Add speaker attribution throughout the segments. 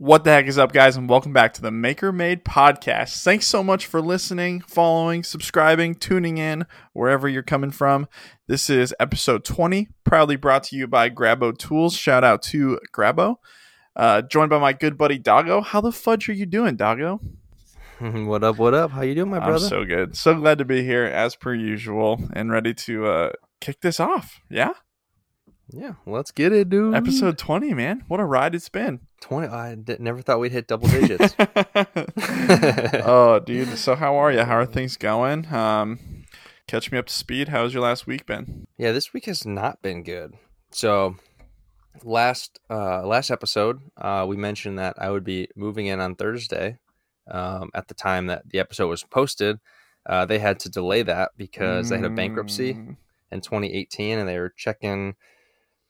Speaker 1: What the heck is up, guys, and welcome back to the Maker Made podcast. Thanks so much for listening, following, subscribing, tuning in, wherever you're coming from. This is episode 20, proudly brought to you by Grabo Tools. Shout out to Grabo. Uh, joined by my good buddy Doggo. How the fudge are you doing, Doggo?
Speaker 2: what up? What up? How you doing, my brother?
Speaker 1: I'm so good. So glad to be here as per usual and ready to uh, kick this off. Yeah?
Speaker 2: Yeah, let's get it, dude.
Speaker 1: Episode 20, man. What a ride it's been.
Speaker 2: 20. I d- never thought we'd hit double digits.
Speaker 1: oh, dude. So, how are you? How are things going? Um, catch me up to speed. How's your last week been?
Speaker 2: Yeah, this week has not been good. So, last uh, last episode, uh, we mentioned that I would be moving in on Thursday. Um, at the time that the episode was posted, uh, they had to delay that because they had a bankruptcy
Speaker 1: Mm,
Speaker 2: in 2018, and they were checking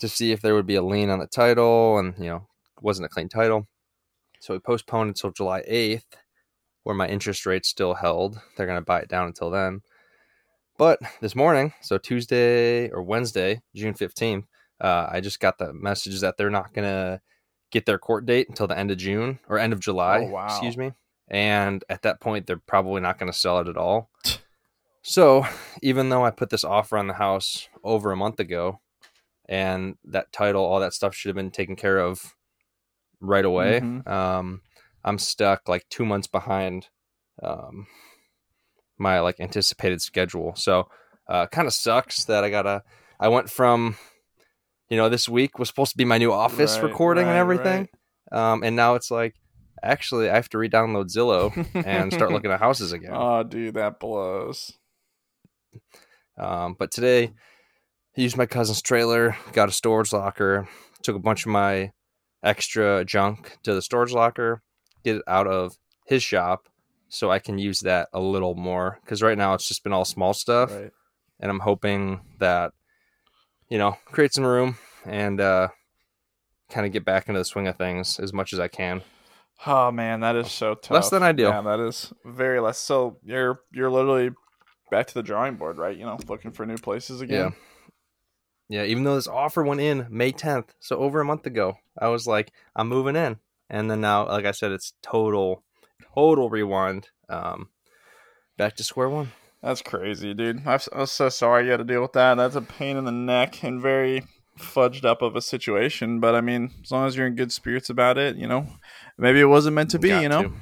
Speaker 2: to see if there would be a lien on the title, and you know, wasn't a clean title. So we postponed until July 8th, where my interest rate's still held. They're gonna buy it down until then. But this morning, so Tuesday or Wednesday, June 15th, uh, I just got the message that they're not gonna get their court date until the end of June or end of July.
Speaker 1: Oh, wow.
Speaker 2: Excuse me. And at that point, they're probably not going to sell it at all. So, even though I put this offer on the house over a month ago, and that title, all that stuff should have been taken care of right away,
Speaker 1: Mhm.
Speaker 2: um, I'm stuck like two months behind um, my like anticipated schedule. So, uh, kind of sucks that I gotta. I went from, you know, this week was supposed to be my new office
Speaker 1: Right,
Speaker 2: recording and
Speaker 1: right,
Speaker 2: everything, um, and now it's like, actually, I have to re-download Zillow and start looking at houses again.
Speaker 1: Oh, dude, that blows.
Speaker 2: Um, but today, I used my cousin's trailer, got a storage locker, took a bunch of my extra junk to the storage locker, get it out of his shop so I can use that a little more. Because right now it's just been all small stuff.
Speaker 1: Right.
Speaker 2: And I'm hoping that, you know, create some room and uh, kind of get back into the swing of things as much as I can.
Speaker 1: Oh man, that is so tough.
Speaker 2: Less than ideal.
Speaker 1: Yeah, that is very less. So you're you're literally back to the drawing board, right? You know, looking for new places again.
Speaker 2: Yeah, even though this offer went in May 10th, so over a month ago, I was like, I'm moving in. And then now, like I said, it's total, total rewind. Um, back to square one.
Speaker 1: That's crazy, dude. I'm, I'm so sorry you had to deal with that. That's a pain in the neck and very fudged up of a situation. But I mean, as long as you're in good spirits about it, you know, maybe it wasn't meant to be.
Speaker 2: Got
Speaker 1: you know,
Speaker 2: to.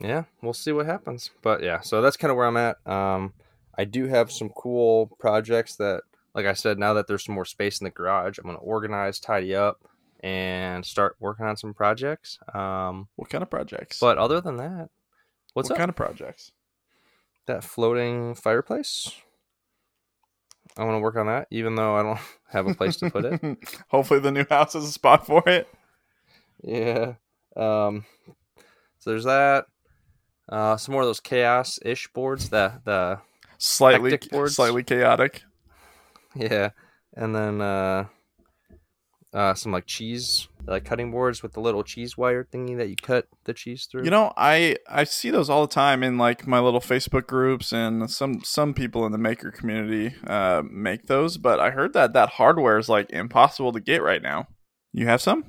Speaker 2: Yeah, we'll see what happens. But yeah, so that's kind of where I'm at. Um, I do have some cool projects that, like I said, now that there's some more space in the garage, I'm going to organize, tidy up, and start working on some projects. Um,
Speaker 1: what kind of projects?
Speaker 2: but other than that, what's
Speaker 1: what
Speaker 2: up?
Speaker 1: kind of projects?
Speaker 2: that floating fireplace. I want to work on that, even though I don't have a place to put it.
Speaker 1: Hopefully, the new house has a spot for it.
Speaker 2: Yeah. Um. So there's that. Uh, some more of those chaos ish boards. The the
Speaker 1: Slightly,
Speaker 2: boards.
Speaker 1: slightly chaotic.
Speaker 2: Yeah, and then uh, uh, some like cheese like cutting boards with the little cheese wire thingy that you cut the cheese through.
Speaker 1: You know, I I see those all the time in like my little Facebook groups, and some some people in the maker community uh, make those. But I heard that that hardware is like impossible to get right now. You have some?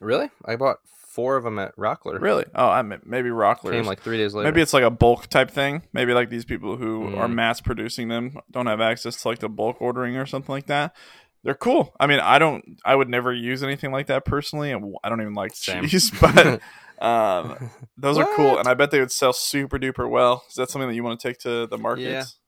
Speaker 2: really? I bought four of them at Rockler.
Speaker 1: Really? Oh, I mean, maybe Rockler
Speaker 2: Came like three days later.
Speaker 1: maybe it's like a bulk type thing. Maybe like these people who
Speaker 2: Mm.
Speaker 1: are mass producing them don't have access to like the bulk ordering or something like that. They're cool. I mean, I don't. I would never use anything like that personally. I don't even like
Speaker 2: Same.
Speaker 1: cheese, but um, those are cool, and I bet they would sell super duper well. Is that something that you want to take to the markets?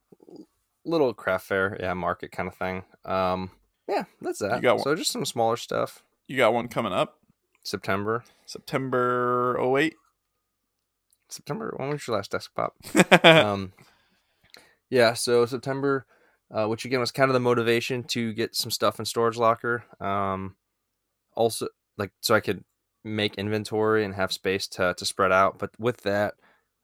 Speaker 2: little craft fair, yeah, market kind of thing. Um, yeah, that's that.
Speaker 1: You got
Speaker 2: so just some smaller stuff.
Speaker 1: You got one coming up
Speaker 2: September,
Speaker 1: September 08.
Speaker 2: September. When was your last desktop? um, yeah, so September, uh, which again was kind of the motivation to get some stuff in storage locker. Um, also, like so I could make inventory and have space to to spread out. But with that,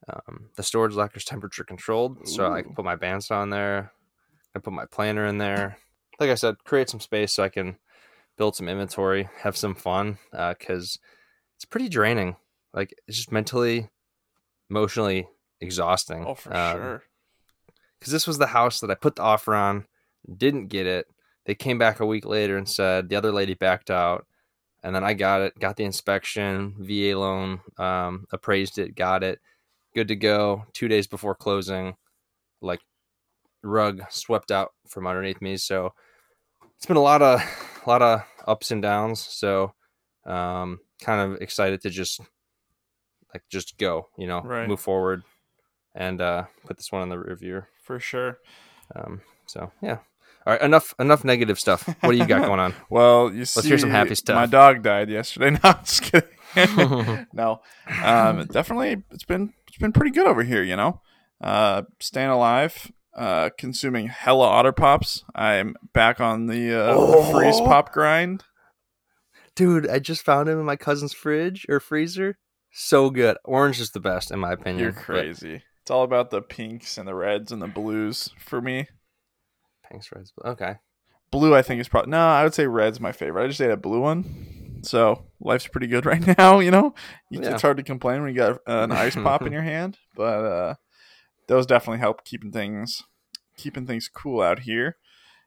Speaker 2: um, the storage locker is temperature controlled, so I can put my bandsaw in there. I put my planer in there. Like I said, create some space so I can build some inventory, have some fun, because it's pretty draining. Like it's just mentally, emotionally exhausting.
Speaker 1: oh, for
Speaker 2: Um,
Speaker 1: sure.
Speaker 2: because this was the house that I put the offer on, didn't get it. They came back a week later and said the other lady backed out, and then I got it, got the inspection, VA loan, um, appraised it, got it, good to go. Two days before closing, like rug swept out from underneath me. So it's been a lot of a lot of ups and downs. So um, kind of excited to just like just go, you know,
Speaker 1: Right.
Speaker 2: move forward and uh, put this one in the review.
Speaker 1: For sure.
Speaker 2: Um, so yeah. All right, enough enough negative stuff. What do you got going on?
Speaker 1: Well, you see,
Speaker 2: hear some happy stuff.
Speaker 1: My dog died yesterday. No, I'm just kidding. no, um, definitely, it's been it's been pretty good over here. You know, uh, staying alive, uh, consuming hella otter pops. I'm back on the uh,
Speaker 2: Oh.
Speaker 1: freeze pop grind.
Speaker 2: Dude, I just found him in my cousin's fridge or freezer. So good. Orange is the best in my opinion.
Speaker 1: You're
Speaker 2: but-
Speaker 1: crazy. It's all about the pinks and the reds and the blues for me.
Speaker 2: Pinks, reds. Okay.
Speaker 1: Blue, I think is probably no. I would say red's my favorite. I just ate a blue one, so life's pretty good right now. You know,
Speaker 2: Yeah.
Speaker 1: it's hard to complain when you got uh, an ice pop in your hand, but uh, those definitely help keeping things keeping things cool out here.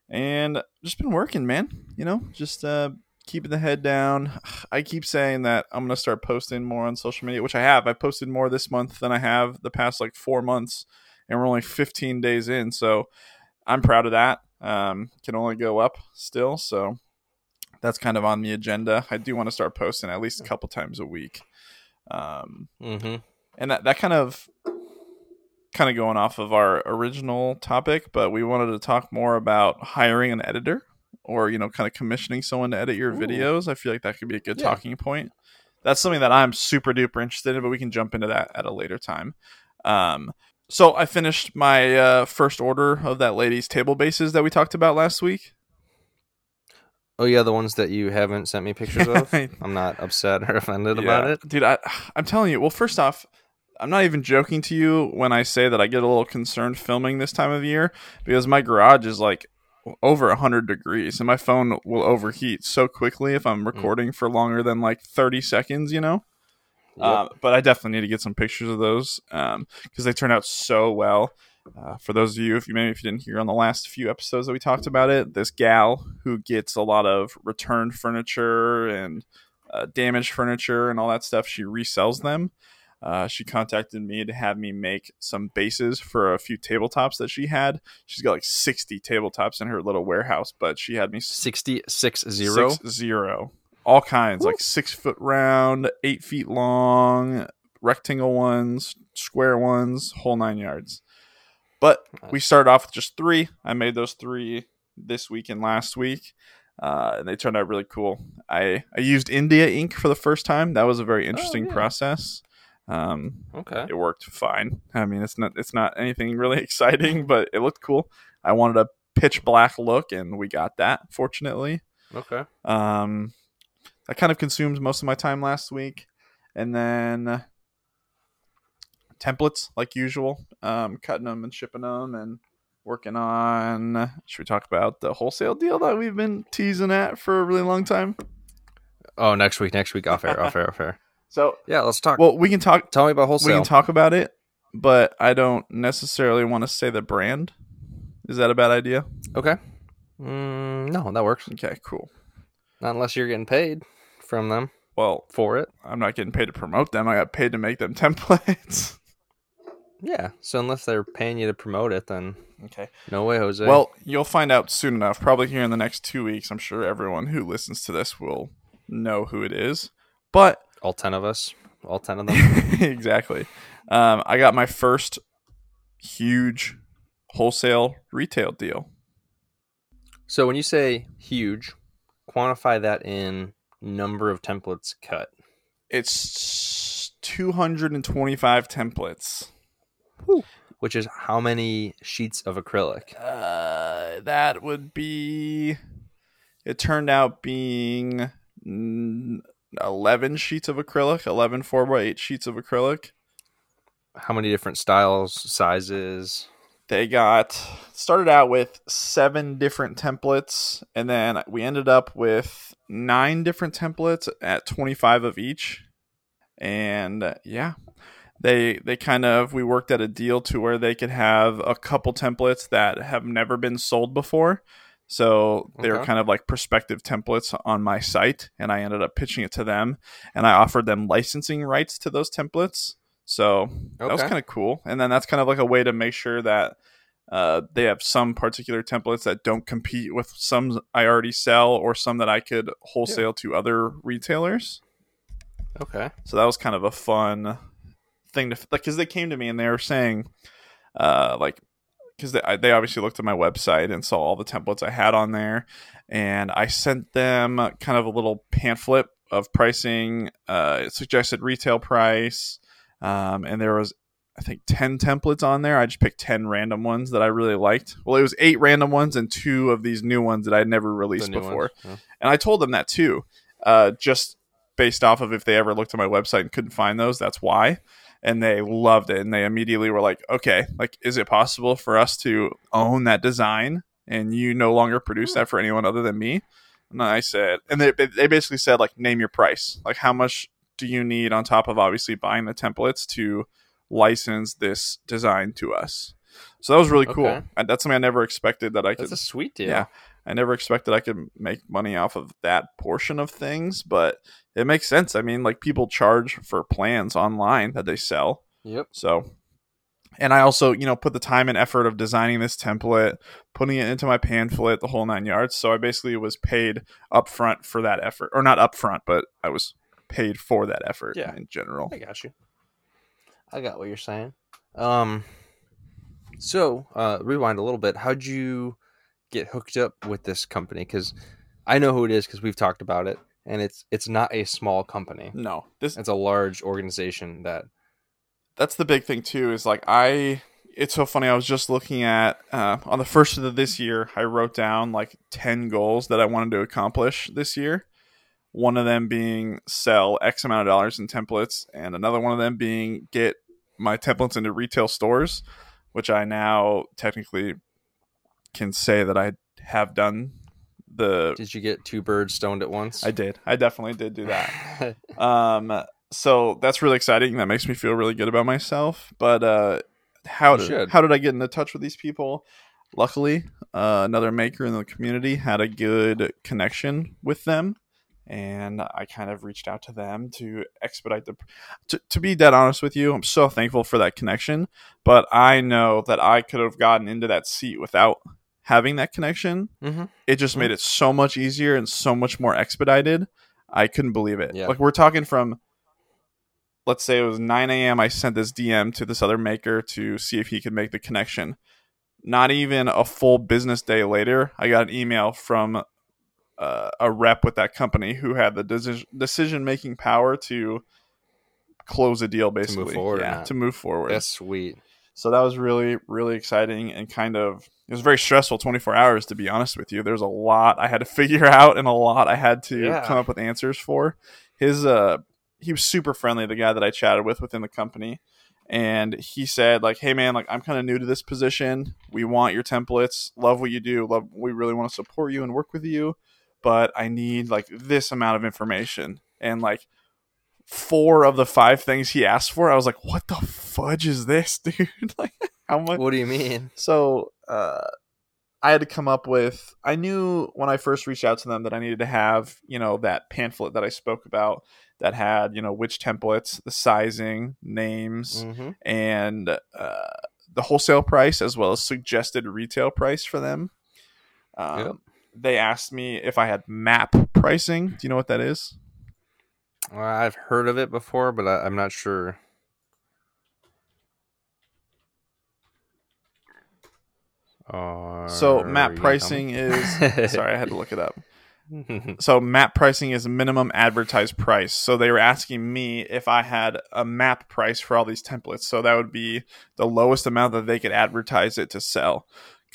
Speaker 1: And just been working, man. You know, just uh, keeping the head down. I keep saying that I'm gonna start posting more on social media, which I have. I posted more this month than I have the past like four months, and we're only 15 days in. So I'm proud of that. Um, can only go up still. So that's kind of on the agenda. I do want to start posting at least a couple times a week. Um,
Speaker 2: Mm-hmm.
Speaker 1: and that, that kind of kind of going off of our original topic, but we wanted to talk more about hiring an editor or you know kind of commissioning someone to edit your
Speaker 2: Ooh.
Speaker 1: videos. I feel like that could be a good
Speaker 2: Yeah.
Speaker 1: talking point. That's something that I'm super duper interested in, but we can jump into that at a later time. Um, so I finished my uh, first order of that lady's table bases that we talked about last week.
Speaker 2: Oh yeah, the ones that you haven't sent me pictures of. I'm not upset or offended about it.
Speaker 1: dude. I, I'm telling you. Well, first off, I'm not even joking to you when I say that I get a little concerned filming this time of year because my garage is like over 100 degrees and my phone will overheat so quickly if. I'm recording for longer than like 30 seconds, you know?
Speaker 2: Yep.
Speaker 1: Um, but I definitely need to get some pictures of those because they turn out so well. Uh, for those of you, if you maybe if you didn't hear on the last few episodes that we talked about it, this gal who gets a lot of returned furniture and uh, damaged furniture and all that stuff, she resells them. Uh, she contacted me to have me make some bases for a few tabletops that she had. She's got like 60 tabletops in her little warehouse, but she had me
Speaker 2: Sixty six zero.
Speaker 1: Six zero. All kinds, like six foot round, eight feet long, rectangle ones, square ones, whole nine yards. But we started off with just three. I made those three this week and last week. Uh, and they turned out really cool. I, I used India ink for the first time. That was a very interesting
Speaker 2: yeah.
Speaker 1: process. Um,
Speaker 2: Okay.
Speaker 1: it worked fine. I mean, it's not it's not anything really exciting, but it looked cool. I wanted a pitch black look, and we got that. Fortunately,
Speaker 2: Okay.
Speaker 1: um, that kind of consumed most of my time last week, and then templates like usual, um, cutting them and shipping them, and working on. Should we talk about the wholesale deal that we've been teasing at for a really long time?
Speaker 2: Oh, next week. Next week. Off air. off air. Off air.
Speaker 1: So,
Speaker 2: Yeah. Let's talk.
Speaker 1: well, we can talk.
Speaker 2: Tell me about wholesale.
Speaker 1: We can talk about it, but I don't necessarily want to say the brand. Is that a bad idea?
Speaker 2: okay. Mm, no, that works.
Speaker 1: Okay, cool.
Speaker 2: Not unless you're getting paid from them
Speaker 1: Well,
Speaker 2: for it.
Speaker 1: I'm not getting paid to promote them. I got paid to make them templates.
Speaker 2: Yeah. So unless they're paying you to promote it, then
Speaker 1: okay.
Speaker 2: no way, Jose.
Speaker 1: Well, you'll find out soon enough. Probably here in the next two weeks. I'm sure everyone who listens to this will know who it is. But
Speaker 2: all ten of us, all ten of them.
Speaker 1: exactly, um, I got my first huge wholesale retail deal.
Speaker 2: so when you say huge, quantify that in number of templates cut.
Speaker 1: It's 225 templates.
Speaker 2: which is how many sheets of acrylic?
Speaker 1: Uh, that would be. It turned out being 11 sheets of acrylic, 11 4x8 sheets of acrylic.
Speaker 2: How many different styles, sizes?
Speaker 1: They got started out with seven different templates, and then we ended up with nine different templates at 25 of each. And uh, yeah, they they kind of we worked at a deal to where they could have a couple templates that have never been sold before So they were
Speaker 2: Okay.
Speaker 1: kind of like prospective templates on my site, and I ended up pitching it to them, and I offered them licensing rights to those templates. So that was kind of cool. And then that's kind of like a way to make sure that uh, they have some particular templates that don't compete with some I already sell or some that I could wholesale to other retailers.
Speaker 2: Okay.
Speaker 1: So that was kind of a fun thing to like because they came to me and they were saying, uh, like because they they obviously looked at my website and saw all the templates I had on there, and I sent them kind of a little pamphlet of pricing, uh, suggested retail price, um, and there was. I think 10 templates on there. I just picked 10 random ones that I really liked. Well, it was eight random ones and two of these new ones that I'd never released before.
Speaker 2: yeah.
Speaker 1: And I told them that too, uh, just based off of if they ever looked at my website and couldn't find those, that's why. And they loved it. And they immediately were like, okay, like, is it possible for us to own that design and you no longer produce hmm. that for anyone other than me? And I said, and they, they basically said, like, name your price. Like, how much do you need on top of obviously buying the templates to license this design to us? So that was really cool.
Speaker 2: Okay.
Speaker 1: That's something I never expected that I could
Speaker 2: That's a sweet deal.
Speaker 1: Yeah. I never expected I could make money off of that portion of things, but it makes sense. I mean, like people charge for plans online that they sell.
Speaker 2: Yep.
Speaker 1: So, and I also, you know, put the time and effort of designing this template, putting it into my pamphlet, the whole nine yards. So I basically was paid upfront for that effort, or not upfront, but I was paid for that effort
Speaker 2: Yeah.
Speaker 1: in general.
Speaker 2: I got you. I got what you're saying. Um, so uh, rewind a little bit. How'd you get hooked up with this company? Because I know who it is because we've talked about it, and it's it's not a small company.
Speaker 1: No, this
Speaker 2: It's a large organization that.
Speaker 1: that's the big thing too is like i it's so funny i was just looking at uh, on the first of this year i wrote down like 10 goals that i wanted to accomplish this year one of them being sell x amount of dollars in templates and another one of them being get my templates into retail stores which i now technically can say that i have done the
Speaker 2: Did you get two birds stoned at once?
Speaker 1: i did i definitely did do that um, so that's really exciting. That makes me feel really good about myself. But uh, how
Speaker 2: You
Speaker 1: did how did I get into touch with these people? Luckily, uh, another maker in the community had a good connection with them, and I kind of reached out to them to expedite the. To, to be dead honest with you, I'm so thankful for that connection. But I know that I could have gotten into that seat without having that connection
Speaker 2: hmm
Speaker 1: it just made it so much easier and so much more expedited. I couldn't believe it.
Speaker 2: Yeah.
Speaker 1: Like we're talking from, let's say it was 9 a.m. I sent this DM to this other maker to see if he could make the connection. Not even a full business day later, I got an email from uh, a rep with that company who had the decision making power to close a deal, basically.
Speaker 2: forward
Speaker 1: yeah, to move forward.
Speaker 2: That's sweet.
Speaker 1: So that was really, really exciting and kind of it was very stressful 24 hours to be honest with you. There's a lot I had to figure out and a lot I had to
Speaker 2: Yeah.
Speaker 1: come up with answers for. His uh he was super friendly, the guy that I chatted with within the company. And he said, like, hey man, like I'm kind of new to this position. We want your templates, love what you do, love we really want to support you and work with you, but I need like this amount of information. And like four of the five things he asked for, I was like, what the fudge is this, dude? like how much
Speaker 2: What do you mean?
Speaker 1: so uh, I had to come up with. I knew when I first reached out to them that I needed to have, you know, that pamphlet that I spoke about that had, you know, which templates, the sizing, names,
Speaker 2: hmm
Speaker 1: and uh, the wholesale price as well as suggested retail price for them. Um,
Speaker 2: Yep.
Speaker 1: They asked me if I had map pricing. Do you know what that is?
Speaker 2: Well, I've heard of it before, but I, I'm not sure.
Speaker 1: So map
Speaker 2: you gonna tell
Speaker 1: pricing is. sorry, I had to look it up. So map pricing is minimum advertised price. So they were asking me if I had a map price for all these templates. So that would be the lowest amount that they could advertise it to sell.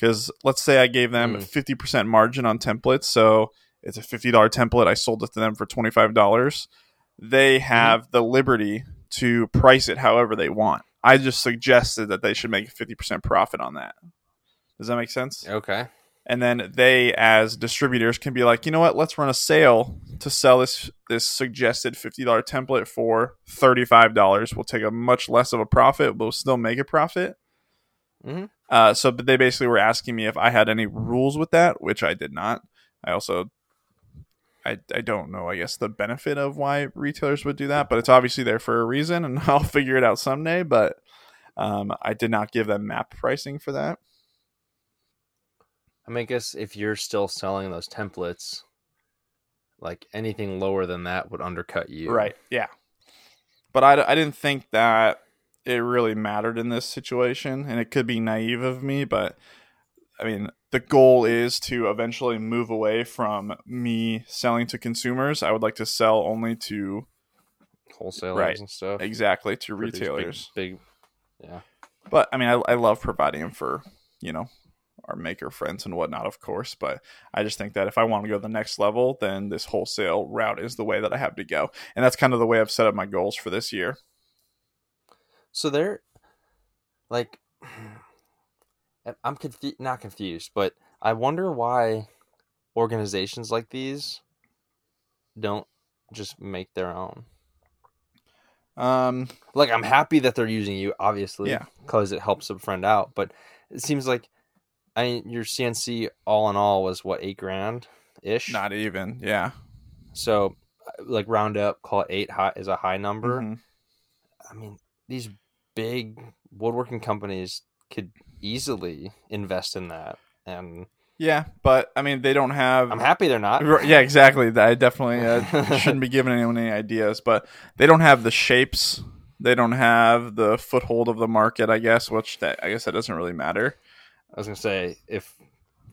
Speaker 1: Because let's say I gave them
Speaker 2: Mm.
Speaker 1: fifty percent margin on templates, so it's a fifty dollar template. I sold it to them for twenty five dollars. They have the liberty to price it however they want. I just suggested that they should make a fifty percent profit on that. Does that make sense?
Speaker 2: okay.
Speaker 1: and then they as distributors can be like you know what let's run a sale to sell this this suggested $50 template for $35 we'll take a much less of a profit but we'll still make a profit
Speaker 2: Mhm.
Speaker 1: Uh, so, but they basically were asking me if I had any rules with that, which I did not. I also, I, I don't know. I guess the benefit of why retailers would do that, but it's obviously there for a reason, and I'll figure it out someday. But um, I did not give them map pricing for that.
Speaker 2: I mean, I guess if you're still selling those templates, like anything lower than that would undercut you.
Speaker 1: Right. Yeah. But I, I didn't think that it really mattered in this situation. And it could be naive of me, but I mean, the goal is to eventually move away from me selling to consumers. I would like to sell only to
Speaker 2: Wholesalers
Speaker 1: Right.
Speaker 2: and stuff.
Speaker 1: exactly to
Speaker 2: Produce
Speaker 1: retailers.
Speaker 2: Big, yeah.
Speaker 1: But I mean, I, I love providing for, you know, our maker friends and whatnot, of course. But I just think that if I want to go to the next level, then this wholesale route is the way that I have to go. And that's kind of the way I've set up my goals for this year.
Speaker 2: So they're like, I'm confu- not confused, but I wonder why organizations like these don't just make their own.
Speaker 1: Um,
Speaker 2: Like, I'm happy that they're using you, obviously,
Speaker 1: Yeah.
Speaker 2: because it helps a friend out. But it seems like, I mean, your CNC all in all was what eight grand ish.
Speaker 1: not even. Yeah.
Speaker 2: So, uh, like, round up, call it eight high is a high number.
Speaker 1: Mhm.
Speaker 2: I mean, these big woodworking companies could easily invest in that, and
Speaker 1: Yeah, but I mean, they don't have.
Speaker 2: I'm happy they're not.
Speaker 1: Yeah, exactly. I definitely uh, shouldn't be giving anyone any ideas, but they don't have the shapes. They don't have the foothold of the market, I guess. Which that I guess that doesn't really matter.
Speaker 2: I was gonna say if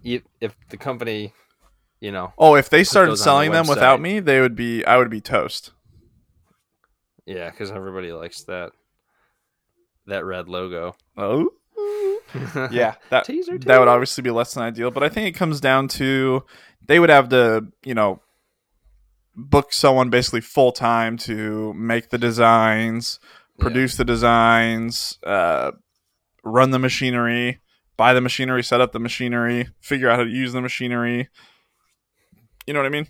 Speaker 2: if the company, you know,
Speaker 1: Oh, if they started selling
Speaker 2: the
Speaker 1: them without me, they would be. I would be toast.
Speaker 2: yeah, because everybody likes that that red logo.
Speaker 1: Oh, yeah. That
Speaker 2: teaser.
Speaker 1: that would obviously be less than ideal, but I think it comes down to they would have to, you know, book someone basically full time to make the designs,
Speaker 2: Yeah.
Speaker 1: produce the designs, uh, run the machinery, buy the machinery, set up the machinery, figure out how to use the machinery. You know what I mean?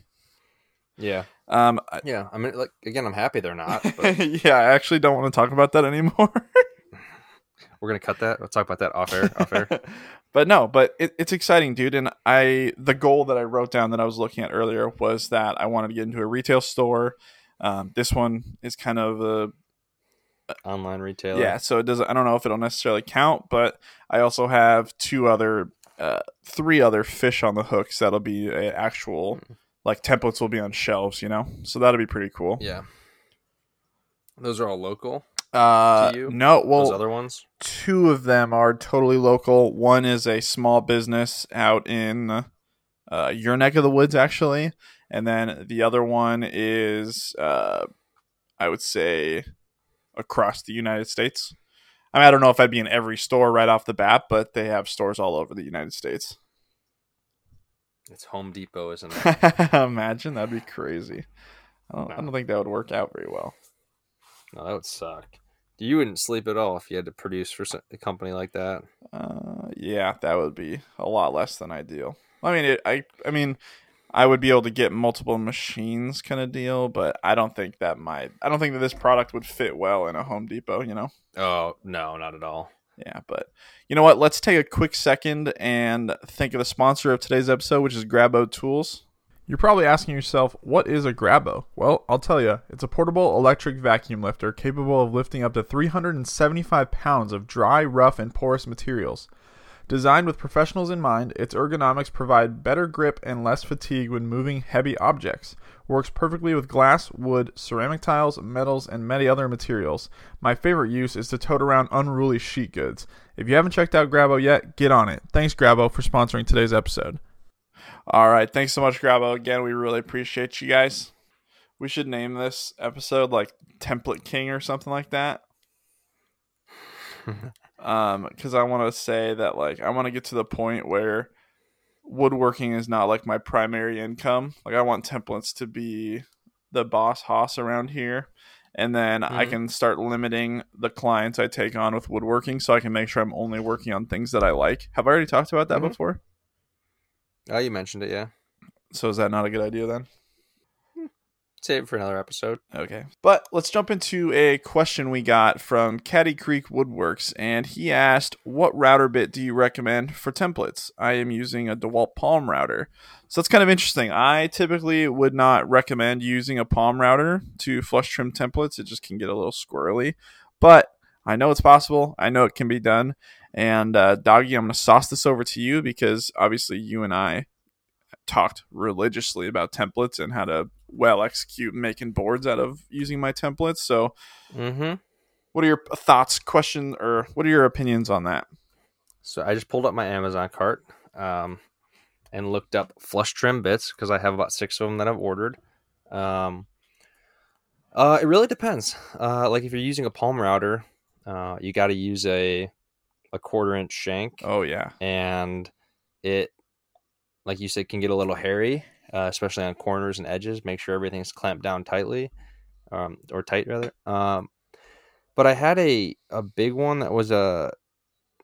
Speaker 2: Yeah,
Speaker 1: Um, I-
Speaker 2: yeah. I mean, like again, I'm happy they're not. But
Speaker 1: yeah, I actually don't want to talk about that anymore.
Speaker 2: we're gonna cut that. We'll talk about that off air. Off air.
Speaker 1: but no, but it, it's exciting, dude. And I, the goal that I wrote down that I was looking at earlier was that I wanted to get into a retail store. Um, this one is kind of a
Speaker 2: Online retailer.
Speaker 1: yeah, so it doesn't. I don't know if it'll necessarily count, but I also have two other, uh, three other fish on the hooks that'll be a actual like templates will be on shelves, you know. So that'll be pretty cool.
Speaker 2: Yeah. Those are all local.
Speaker 1: Uh,
Speaker 2: To you?
Speaker 1: no,
Speaker 2: Those
Speaker 1: well,
Speaker 2: other ones.
Speaker 1: two of them are totally local. One is a small business out in uh, your neck of the woods, actually, and then the other one is, uh, I would say, across the United States. I mean, I don't know if I'd be in every store right off the bat, but they have stores all over the United States.
Speaker 2: It's Home Depot, isn't it?
Speaker 1: Imagine that'd be crazy. I don't, I don't think that would work out very well.
Speaker 2: No, that would suck. You wouldn't sleep at all if you had to produce for a company like that.
Speaker 1: Uh, yeah, that would be a lot less than ideal. I mean, it, I, I mean, I would be able to get multiple machines, kind of deal, but I don't think that might. I don't think that this product would fit well in a Home Depot. You know.
Speaker 2: Oh no, not at all.
Speaker 1: Yeah, but you know what? Let's take a quick second and think of the sponsor of today's episode, which is Grabo Tools. You're probably asking yourself, what is a Grabo? Well, I'll tell you. It's a portable electric vacuum lifter capable of lifting up to 375 pounds of dry, rough, and porous materials. Designed with professionals in mind, its ergonomics provide better grip and less fatigue when moving heavy objects. Works perfectly with glass, wood, ceramic tiles, metals, and many other materials. My favorite use is to tote around unruly sheet goods. If you haven't checked out Grabo yet, get on it. Thanks, Grabo, for sponsoring today's episode. All right, thanks so much, Grabo. Again, we really appreciate you guys. We should name this episode like Template King or something like that. um, because I want to say that like I want to get to the point where woodworking is not like my primary income. Like I want templates to be the boss hoss around here. And then I
Speaker 2: Mhm.
Speaker 1: can start limiting the clients I take on with woodworking so I can make sure I'm only working on things that I like. Have I already talked about that
Speaker 2: Mhm.
Speaker 1: before?
Speaker 2: Oh, you mentioned it, yeah.
Speaker 1: So is that not a good idea then?
Speaker 2: Save it for another episode.
Speaker 1: Okay. But let's jump into a question we got from Caddy Creek Woodworks, and he asked, What router bit do you recommend for templates? I am using a DeWalt Palm router. So that's kind of interesting. I typically would not recommend using a Palm router to flush trim templates, it just can get a little squirrely. But I know it's possible, I know it can be done. And uh, Doggy, I'm going to sauce this over to you because obviously you and I talked religiously about templates and how to well execute making boards out of using my templates. So,
Speaker 2: Mm-hmm.
Speaker 1: what are your thoughts, question, or what are your opinions on that?
Speaker 2: So I just pulled up my Amazon cart um, and looked up flush trim bits because I have about six of them that I've ordered. Um, uh, it really depends. Uh, like if you're using a palm router, uh, you got to use a a quarter inch shank,
Speaker 1: Oh yeah,
Speaker 2: and it, like you said, can get a little hairy, uh, especially on corners and edges. Make sure everything's clamped down tightly, um, or tight rather. Um, but I had a a big one that was a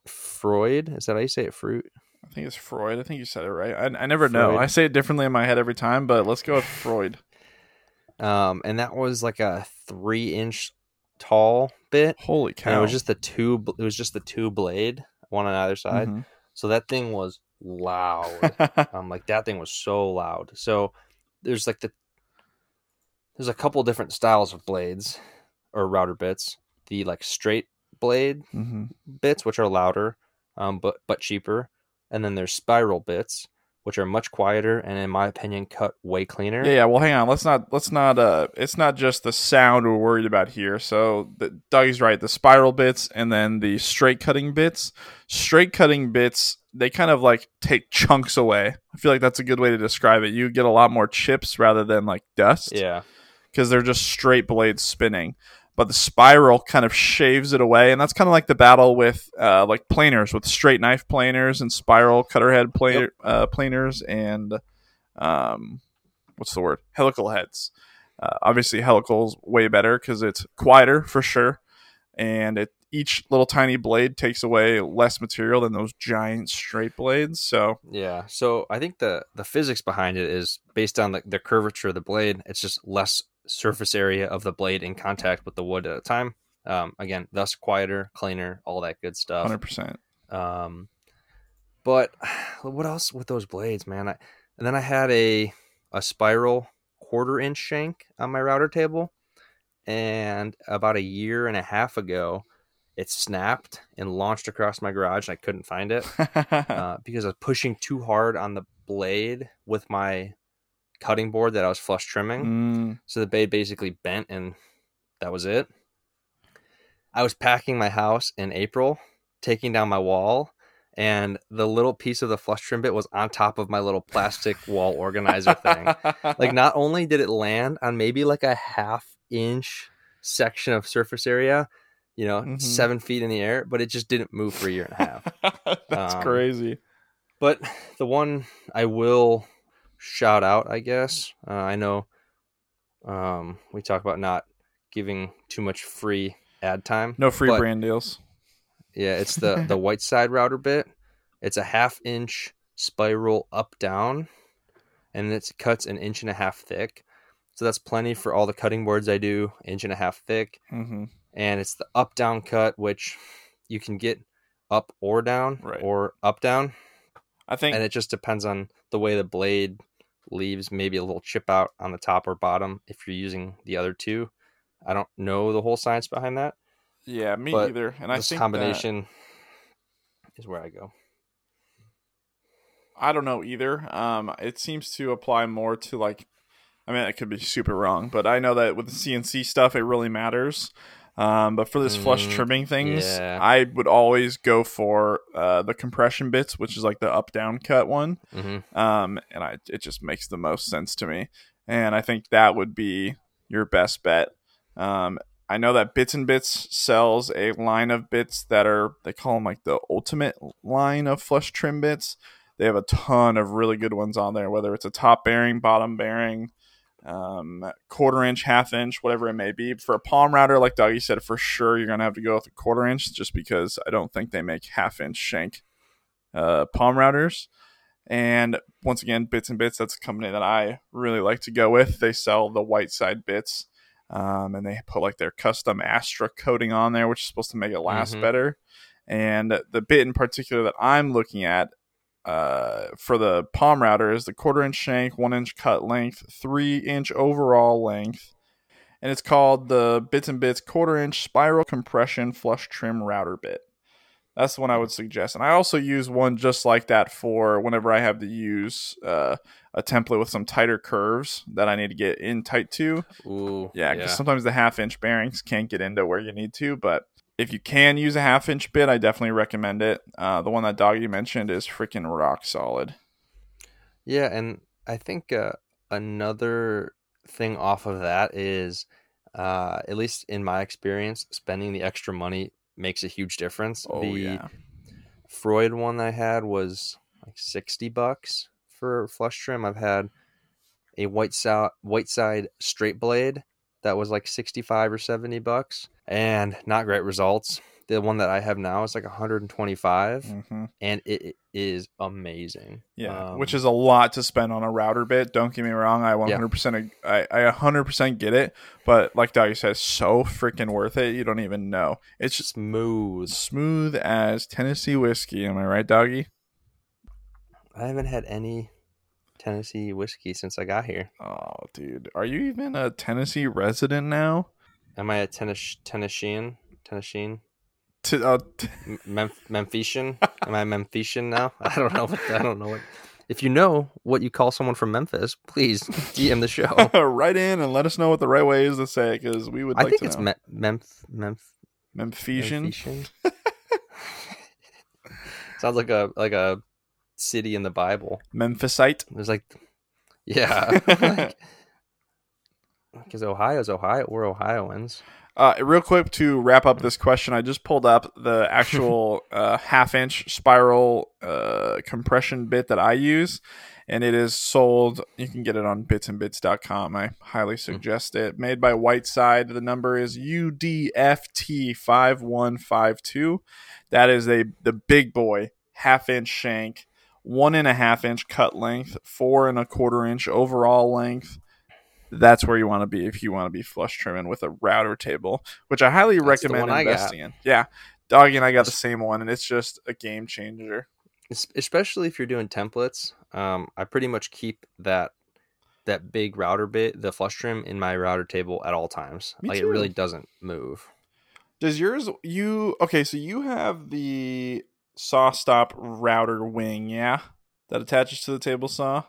Speaker 2: Freud. Is that how you say it? Fruit.
Speaker 1: I think it's Freud. I think you said it right. I, I never know. I say it differently in my head every time, but let's go with Freud.
Speaker 2: Um, and that was like a three inch tall bit.
Speaker 1: Holy
Speaker 2: And
Speaker 1: cow!
Speaker 2: it was just the two. It was just the two blade, one on either side.
Speaker 1: Mhm.
Speaker 2: So that thing was loud. um, like that thing was so loud. So there's like the there's a couple different styles of blades or router bits. The like straight blade
Speaker 1: Mhm.
Speaker 2: bits, which are louder, um, but but cheaper, and then there's spiral bits, which are much quieter and, in my opinion, cut way cleaner.
Speaker 1: Yeah, yeah. Well, hang on. Let's not. Let's not. Uh, it's not just the sound we're worried about here. So, the, Doug's right. The spiral bits and then the straight cutting bits. Straight cutting bits. They kind of like take chunks away. I feel like that's a good way to describe it. You get a lot more chips rather than like dust.
Speaker 2: Yeah.
Speaker 1: because they're just straight blades spinning. But the spiral kind of shaves it away, and that's kind of like the battle with uh, like planers, with straight knife planers and spiral cutter head planer, uh, planers, and um, what's the word? Helical heads. Uh, obviously, helical's way better because it's quieter for sure, and it each little tiny blade takes away less material than those giant straight blades. So
Speaker 2: Yeah. So I think the the physics behind it is based on the, the curvature of the blade. It's just less surface area of the blade in contact with the wood at a time. Um, again, thus quieter, cleaner, all that good stuff.
Speaker 1: hundred percent.
Speaker 2: Um, but what else with those blades, man? I, and then I had a a spiral quarter inch shank on my router table, and about a year and a half ago, it snapped and launched across my garage, and I couldn't find it uh, because I was pushing too hard on the blade with my cutting board that I was flush trimming.
Speaker 1: Mm,
Speaker 2: So the blade basically bent, and that was it. I was packing my house in April, taking down my wall, and the little piece of the flush trim bit was on top of my little plastic wall organizer thing. Like, not only did it land on maybe like a half inch section of surface area, you know,
Speaker 1: Mhm.
Speaker 2: seven feet in the air, but it just didn't move for a year and a half.
Speaker 1: that's
Speaker 2: Um,
Speaker 1: crazy.
Speaker 2: But the one I will shout out, I guess, uh, I know um, we talk about not giving too much free ad time.
Speaker 1: No free brand deals.
Speaker 2: Yeah, it's the the Whiteside router bit. It's a half inch spiral up down, and it cuts an inch and a half thick. So that's plenty for all the cutting boards I do, inch and a half thick.
Speaker 1: hmm
Speaker 2: And it's the up down cut, which you can get up or down
Speaker 1: Right.
Speaker 2: or up down.
Speaker 1: I think
Speaker 2: and it just depends on the way the blade leaves maybe a little chip out on the top or bottom if you're using the other two i don't know the whole science behind that
Speaker 1: yeah, me either. And I think
Speaker 2: combination is where i go
Speaker 1: I don't know either. Um, it seems to apply more to like, I mean, I could be super wrong, but I know that with the CNC stuff, it really matters. Um, but for this flush
Speaker 2: Mm,
Speaker 1: trimming things,
Speaker 2: yeah.
Speaker 1: I would always go for uh, the compression bits, which is like the up down cut one.
Speaker 2: hmm
Speaker 1: um, and I it just makes the most sense to me. And I think that would be your best bet. Um, I know that Bits and Bits sells a line of bits that are they call them like the ultimate line of flush trim bits. They have a ton of really good ones on there, whether it's a top bearing, bottom bearing, um, quarter inch, half inch, whatever it may be. For a palm router, like Dougie said, for sure you're gonna have to go with a quarter inch, just because I don't think they make half inch shank uh, palm routers. And once again, Bits and Bits, that's a company that I really like to go with. They sell the Whiteside bits, um, and they put like their custom Astra coating on there, which is supposed to make it last
Speaker 2: Mhm.
Speaker 1: better. And the bit in particular that I'm looking at uh, for the palm router is the quarter inch shank, one inch cut length, three inch overall length, and it's called the Bits and Bits quarter inch spiral compression flush trim router bit. That's the one I would suggest. And I also use one just like that for whenever I have to use uh, a template with some tighter curves that I need to get in tight to.
Speaker 2: Ooh,
Speaker 1: Yeah, because sometimes the half inch bearings can't get into where you need to. But if you can use a half inch bit, I definitely recommend it. Uh, the one that Doggy mentioned is freaking rock solid.
Speaker 2: Yeah, and I think uh, another thing off of that is, uh, at least in my experience, spending the extra money makes a huge difference.
Speaker 1: Oh,
Speaker 2: the
Speaker 1: yeah.
Speaker 2: Freud one I had was like sixty bucks for flush trim. I've had a Whiteside white side straight blade that was like sixty five or seventy bucks, and not great results. The one that I have now is like 125,
Speaker 1: hmm
Speaker 2: and it, it is amazing.
Speaker 1: Yeah,
Speaker 2: Um,
Speaker 1: which is a lot to spend on a router bit. Don't get me wrong, I 100% ag- I, I 100% get it, but like Doggy said, so freaking worth it. You don't even know. It's just
Speaker 2: smooth.
Speaker 1: smooth as Tennessee whiskey. Am I right, Doggy?
Speaker 2: I haven't had any Tennessee whiskey since I got here.
Speaker 1: Oh, dude, are you even a Tennessee resident now?
Speaker 2: Am I a Tennes- Tennessean? Tennessean?
Speaker 1: T- uh, t-
Speaker 2: Memphisian? Am I Memphisian now? I don't know. What, I don't know what. If you know what you call someone from Memphis, please DM the show.
Speaker 1: write in and let us know what the right way is to say it because we would
Speaker 2: I
Speaker 1: like
Speaker 2: think
Speaker 1: to
Speaker 2: it's
Speaker 1: know.
Speaker 2: Mem- Memph- Memph-
Speaker 1: Memphisian.
Speaker 2: Memphisian. Sounds like a like a city in the Bible.
Speaker 1: Memphisite.
Speaker 2: There's like, yeah, like, because Ohio's Ohio. We're Ohioans.
Speaker 1: Uh, real quick to wrap up this question, I just pulled up the actual uh, half inch spiral uh, compression bit that I use, and it is sold. You can get it on bitsandbits.com. I highly suggest it. Made by Whiteside. The number is UDFT5152. That is a the big boy half inch shank, one and a half inch cut length, four and a quarter inch overall length that's where you want to be if you want to be flush trimming with a router table, which I highly
Speaker 2: That's
Speaker 1: recommend
Speaker 2: one I got.
Speaker 1: investing in. Yeah, Doggy and I got the same one, and it's just a game changer.
Speaker 2: Especially if you're doing templates. Um, I pretty much keep that that big router bit, the flush trim, in my router table at all times.
Speaker 1: Me
Speaker 2: like
Speaker 1: too.
Speaker 2: it really doesn't move.
Speaker 1: Does yours you okay? So you have the SawStop router wing, yeah, that attaches to the table saw,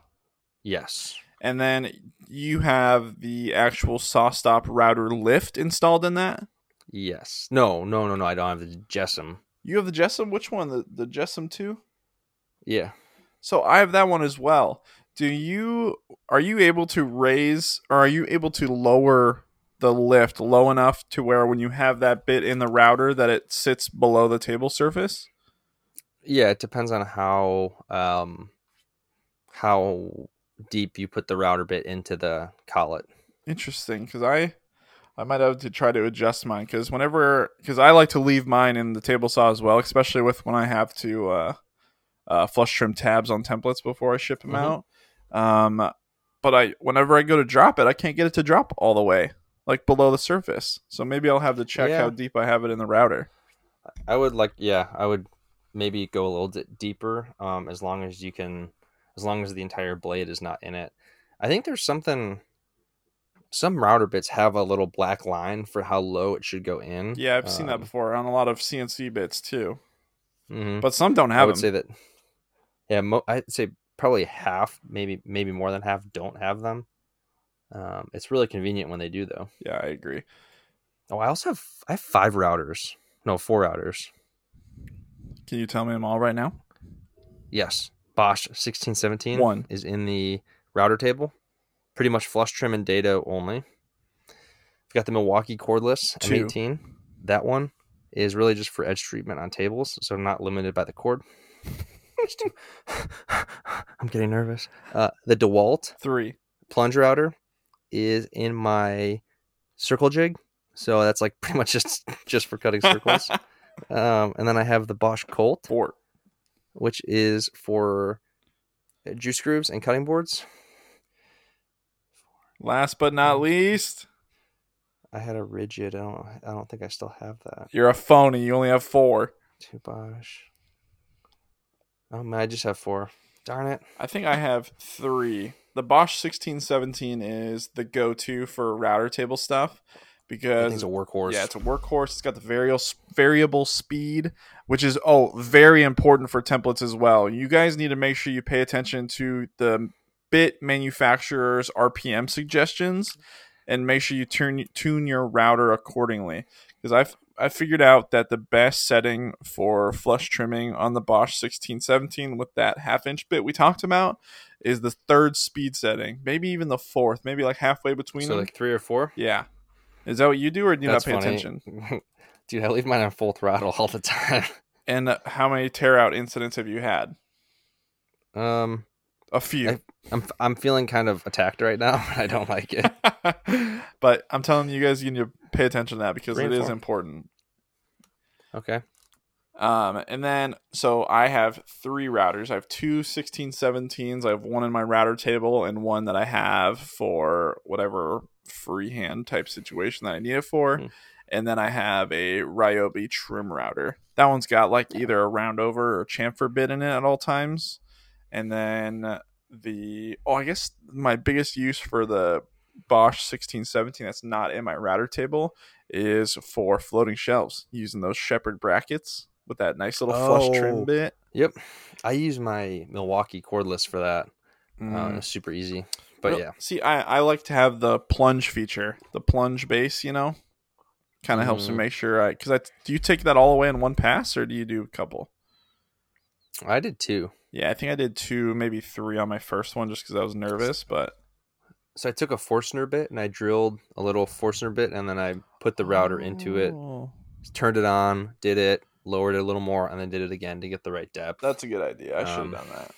Speaker 2: Yes.
Speaker 1: and then you have the actual SawStop router lift installed in that.
Speaker 2: Yes. No. No. No. No. I don't have the JessEm.
Speaker 1: You have the JessEm. Which one? The the JessEm two.
Speaker 2: Yeah.
Speaker 1: So I have that one as well. Do you are you able to raise or are you able to lower the lift low enough to where when you have that bit in the router that it sits below the table surface?
Speaker 2: Yeah. It depends on how um how deep you put the router bit into the collet.
Speaker 1: Interesting cuz I I might have to try to adjust mine cuz whenever cuz I like to leave mine in the table saw as well, especially with when I have to uh uh, flush trim tabs on templates before I ship them
Speaker 2: Mhm.
Speaker 1: out. Um, but I whenever I go to drop it, I can't get it to drop all the way, like below the surface. So maybe I'll have to check
Speaker 2: Yeah.
Speaker 1: how deep I have it in the router.
Speaker 2: I would like, yeah, I would maybe go a little bit deeper, um, as long as you can, as long as the entire blade is not in it. I think there's something. Some router bits have a little black line for how low it should go in.
Speaker 1: Yeah, I've seen that
Speaker 2: Um,
Speaker 1: before on a lot of CNC bits too,
Speaker 2: mhm.
Speaker 1: but some don't have I
Speaker 2: would
Speaker 1: them.
Speaker 2: say that. Yeah, mo- I'd say probably half, maybe maybe more than half, don't have them. Um, it's really convenient when they do, though.
Speaker 1: yeah, I agree.
Speaker 2: Oh, I also have I have five routers. No, four routers.
Speaker 1: Can you tell me them all right now?
Speaker 2: Yes, Bosch sixteen seventeen
Speaker 1: One.
Speaker 2: is in the router table. Pretty much flush trim and dado only. We've got the Milwaukee cordless
Speaker 1: Two.
Speaker 2: M18. That one is really just for edge treatment on tables, so not limited by the cord. I'm getting nervous. Uh, the DeWalt
Speaker 1: Three.
Speaker 2: plunge router is in my circle jig, so that's like pretty much just just for cutting circles. Um, and then I have the Bosch Colt,
Speaker 1: Four.
Speaker 2: which is for uh, juice grooves and cutting boards.
Speaker 1: Last but not least,
Speaker 2: I had a Ridgid. I don't. I don't think I still have that.
Speaker 1: you're a phony. You only have four.
Speaker 2: Two Bosch. Oh man, I just have four. Darn it.
Speaker 1: I think I have three. The Bosch 1617 is the go-to for router table stuff because
Speaker 2: thing's a workhorse.
Speaker 1: yeah, it's a workhorse. It's got the variable variable speed, which is oh very important for templates as well. You guys need to make sure you pay attention to the bit manufacturer's RPM suggestions and make sure you turn tune your router accordingly. Because I've I figured out that the best setting for flush trimming on the Bosch 1617 with that half inch bit we talked about is the third speed setting, maybe even the fourth, maybe like halfway between
Speaker 2: so
Speaker 1: them.
Speaker 2: like three or four.
Speaker 1: yeah, is that what you do, or do you
Speaker 2: That's
Speaker 1: not pay
Speaker 2: funny.
Speaker 1: attention?
Speaker 2: Dude, I leave mine on full throttle all the time.
Speaker 1: And uh, how many tear out incidents have you had?
Speaker 2: Um,
Speaker 1: A few.
Speaker 2: I- I'm I'm feeling kind of attacked right now. I don't like it.
Speaker 1: but I'm telling you guys, you need to pay attention to that because
Speaker 2: Three
Speaker 1: it is important.
Speaker 2: Okay.
Speaker 1: Um, and then, so I have three routers. I have two 1617s. I have one in my router table and one that I have for whatever freehand type situation that I need it for.
Speaker 2: Hmm.
Speaker 1: And then I have a Ryobi trim router. That one's got like either a round over or chamfer bit in it at all times. And then the, oh, I guess my biggest use for the Bosch 1617 that's not in my router table is for floating shelves using those shepherd brackets with that nice little flush trim
Speaker 2: Oh.
Speaker 1: bit.
Speaker 2: Yep. I use my Milwaukee cordless for that. Uh,
Speaker 1: Mm.
Speaker 2: super easy. But
Speaker 1: Real-
Speaker 2: yeah,
Speaker 1: See, I, I like to have the plunge feature, the plunge base, you know? Kind of helps me
Speaker 2: Mhm.
Speaker 1: make sure I, because I, do you take that all away in one pass or do you do a couple?
Speaker 2: I did two.
Speaker 1: Yeah, I think I did two, maybe three on my first one just because I was nervous, but
Speaker 2: So I took a Forstner bit and I drilled a little Forstner bit and then I put the router into it,
Speaker 1: Oh,
Speaker 2: turned it on, did it, lowered it a little more, and then did it again to get the right depth.
Speaker 1: That's a good idea. I should have
Speaker 2: Um,
Speaker 1: done that.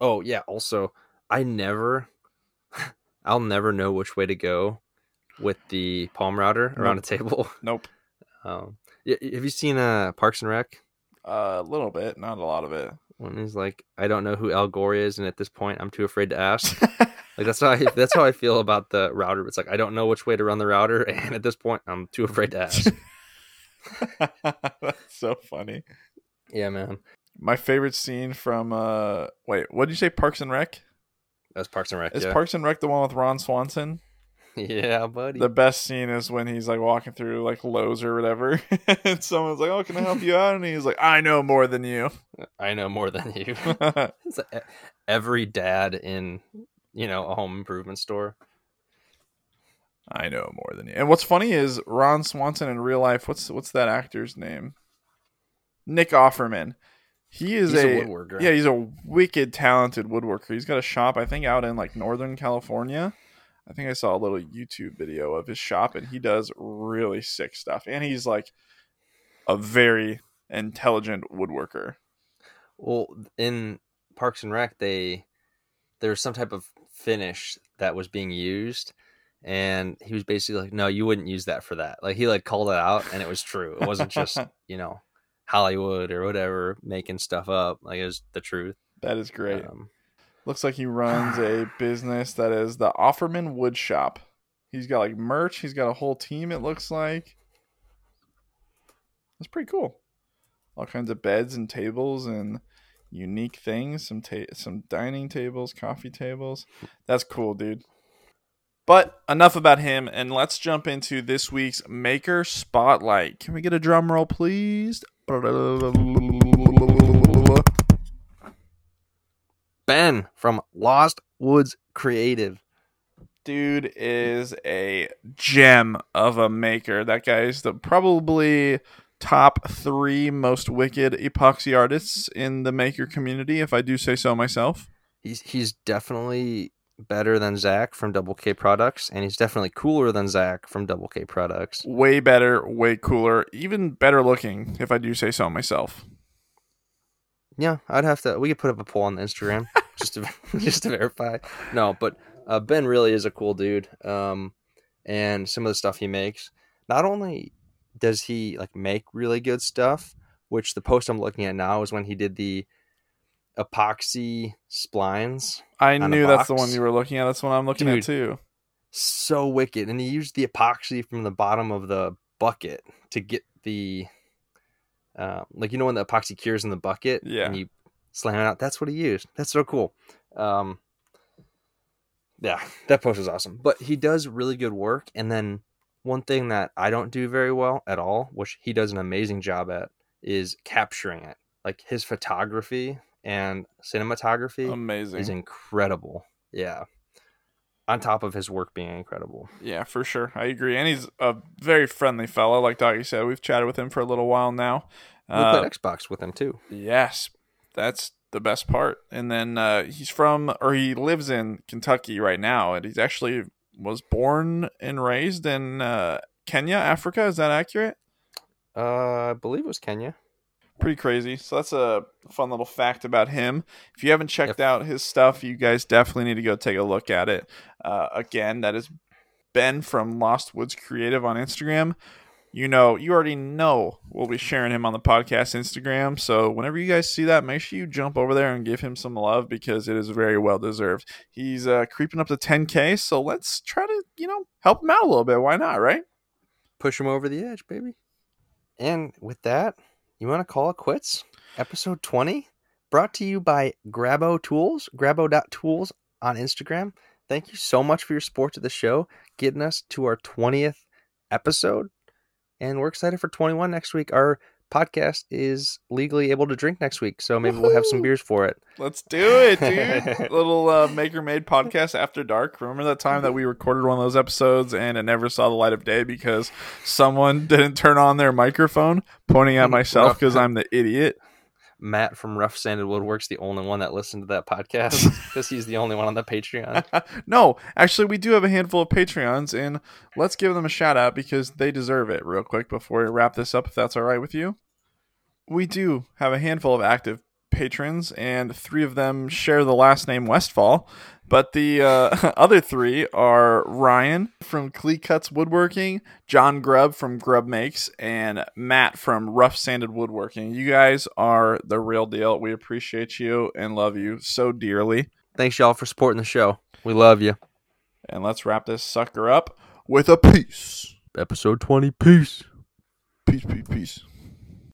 Speaker 2: Oh yeah. Also, I never, I'll never know which way to go with the palm router around a table.
Speaker 1: Nope.
Speaker 2: Um, have you seen uh Parks and Rec?
Speaker 1: a little bit, not a lot of it.
Speaker 2: When he's like, I don't know who Al Gore is, and at this point, I'm too afraid to ask. Like that's how I, that's how I feel about the router. It's like I don't know which way to run the router, and at this point, I'm too afraid to ask.
Speaker 1: That's so funny.
Speaker 2: yeah, man.
Speaker 1: My favorite scene from uh wait, what did you say? Parks and Rec?
Speaker 2: That's Parks and Rec.
Speaker 1: Is
Speaker 2: yeah.
Speaker 1: Parks and Rec the one with Ron Swanson?
Speaker 2: yeah, buddy.
Speaker 1: The best scene is when he's like walking through like Lowe's or whatever, and someone's like, "Oh, can I help you out?" And he's like, "I know more than you."
Speaker 2: I know more than you. It's like every dad in you know a home improvement store.
Speaker 1: I know more than you. And what's funny is Ron Swanson in real life. What's what's that actor's name? Nick Offerman. He is
Speaker 2: He's a,
Speaker 1: a,
Speaker 2: woodworker.
Speaker 1: yeah, he's a wicked talented woodworker. He's got a shop, I think, out in like Northern California. I think I saw a little YouTube video of his shop, and he does really sick stuff. And he's like a very intelligent woodworker.
Speaker 2: Well, in Parks and Rec, they there was some type of finish that was being used, and he was basically like, "No, you wouldn't use that for that." Like he like called it out, and it was true. It wasn't just you know Hollywood or whatever making stuff up. Like is the truth.
Speaker 1: That is great.
Speaker 2: Um,
Speaker 1: Looks like he runs a business that is the Offerman Wood Shop. He's got like merch. He's got a whole team. It looks like that's pretty cool. All kinds of beds and tables and unique things. Some ta- some dining tables, coffee tables. That's cool, dude. But enough about him, and let's jump into this week's Maker Spotlight. Can we get a drum roll, please?
Speaker 2: Ben from Lost Woods Creative.
Speaker 1: dude is a gem of a maker. That guy is the probably top three most wicked epoxy artists in the maker community, if I do say so myself.
Speaker 2: He's he's definitely better than Zach from Double K Products, and he's definitely cooler than Zach from Double K Products.
Speaker 1: Way better, way cooler, even better looking, if I do say so myself.
Speaker 2: Yeah, I'd have to. We could put up a poll on the Instagram just to just to verify. No, but uh, Ben really is a cool dude. Um, and some of the stuff he makes, not only does he like make really good stuff, which the post I'm looking at now is when he did the epoxy splines.
Speaker 1: I knew that's the one you were looking at. That's the one I'm looking
Speaker 2: Dude.
Speaker 1: at too.
Speaker 2: So wicked. And he used the epoxy from the bottom of the bucket to get the uh, like you know when the epoxy cures in the bucket
Speaker 1: Yeah.
Speaker 2: and you slam it out. That's what he used. That's so cool. Um, yeah, that post was awesome. But he does really good work. And then one thing that I don't do very well at all, which he does an amazing job at, is capturing it. Like his photography and cinematography
Speaker 1: Amazing.
Speaker 2: is incredible. Yeah. On top of his work being incredible.
Speaker 1: Yeah, for sure. I agree. And he's a very friendly fellow. Like Doggy said, we've chatted with him for a little while now.
Speaker 2: We
Speaker 1: Uh,
Speaker 2: played Xbox with him too.
Speaker 1: yes, that's the best part. And then uh, he's from, or he lives in Kentucky right now. And he's actually was born and raised in uh, Kenya, Africa. Is that accurate?
Speaker 2: Uh, I believe it was Kenya.
Speaker 1: Pretty crazy. So that's a fun little fact about him. If you haven't checked
Speaker 2: Yep.
Speaker 1: out his stuff, you guys definitely need to go take a look at it. Uh, again, that is Ben from Lost Woods Creative on Instagram. You know, you already know we'll be sharing him on the podcast Instagram. So whenever you guys see that, make sure you jump over there and give him some love because it is very well deserved. He's uh, creeping up to 10k, so let's try to you know help him out a little bit. Why not, right?
Speaker 2: Push him over the edge, baby. And with that, you want to call it quits? Episode 20, brought to you by Grabo Tools, grabo.tools on Instagram. Thank you so much for your support to the show, getting us to our 20th episode. And we're excited for 21 next week. Our podcast is legally able to drink next week, so maybe we'll have some beers for it.
Speaker 1: Let's do it, dude. Little uh, Maker Made podcast after dark. Remember that time that we recorded one of those episodes and it never saw the light of day because someone didn't turn on their microphone, pointing at myself because I'm the idiot.
Speaker 2: Matt from Rough Sanded Woodworks, the only one that listened to that podcast because he's the only one on the Patreon.
Speaker 1: no, actually, we do have a handful of Patreons, and let's give them a shout out because they deserve it, real quick, before we wrap this up, if that's all right with you. We do have a handful of active patrons, and three of them share the last name Westfall. But the uh, other three are Ryan from Clee Cuts Woodworking, John Grubb from Grub Makes, and Matt from Rough Sanded Woodworking. You guys are the real deal. We appreciate you and love you so dearly.
Speaker 2: Thanks, y'all, for supporting the show. We love you.
Speaker 1: And let's wrap this sucker up with a peace.
Speaker 2: Episode 20. Peace.
Speaker 1: Peace, peace, peace.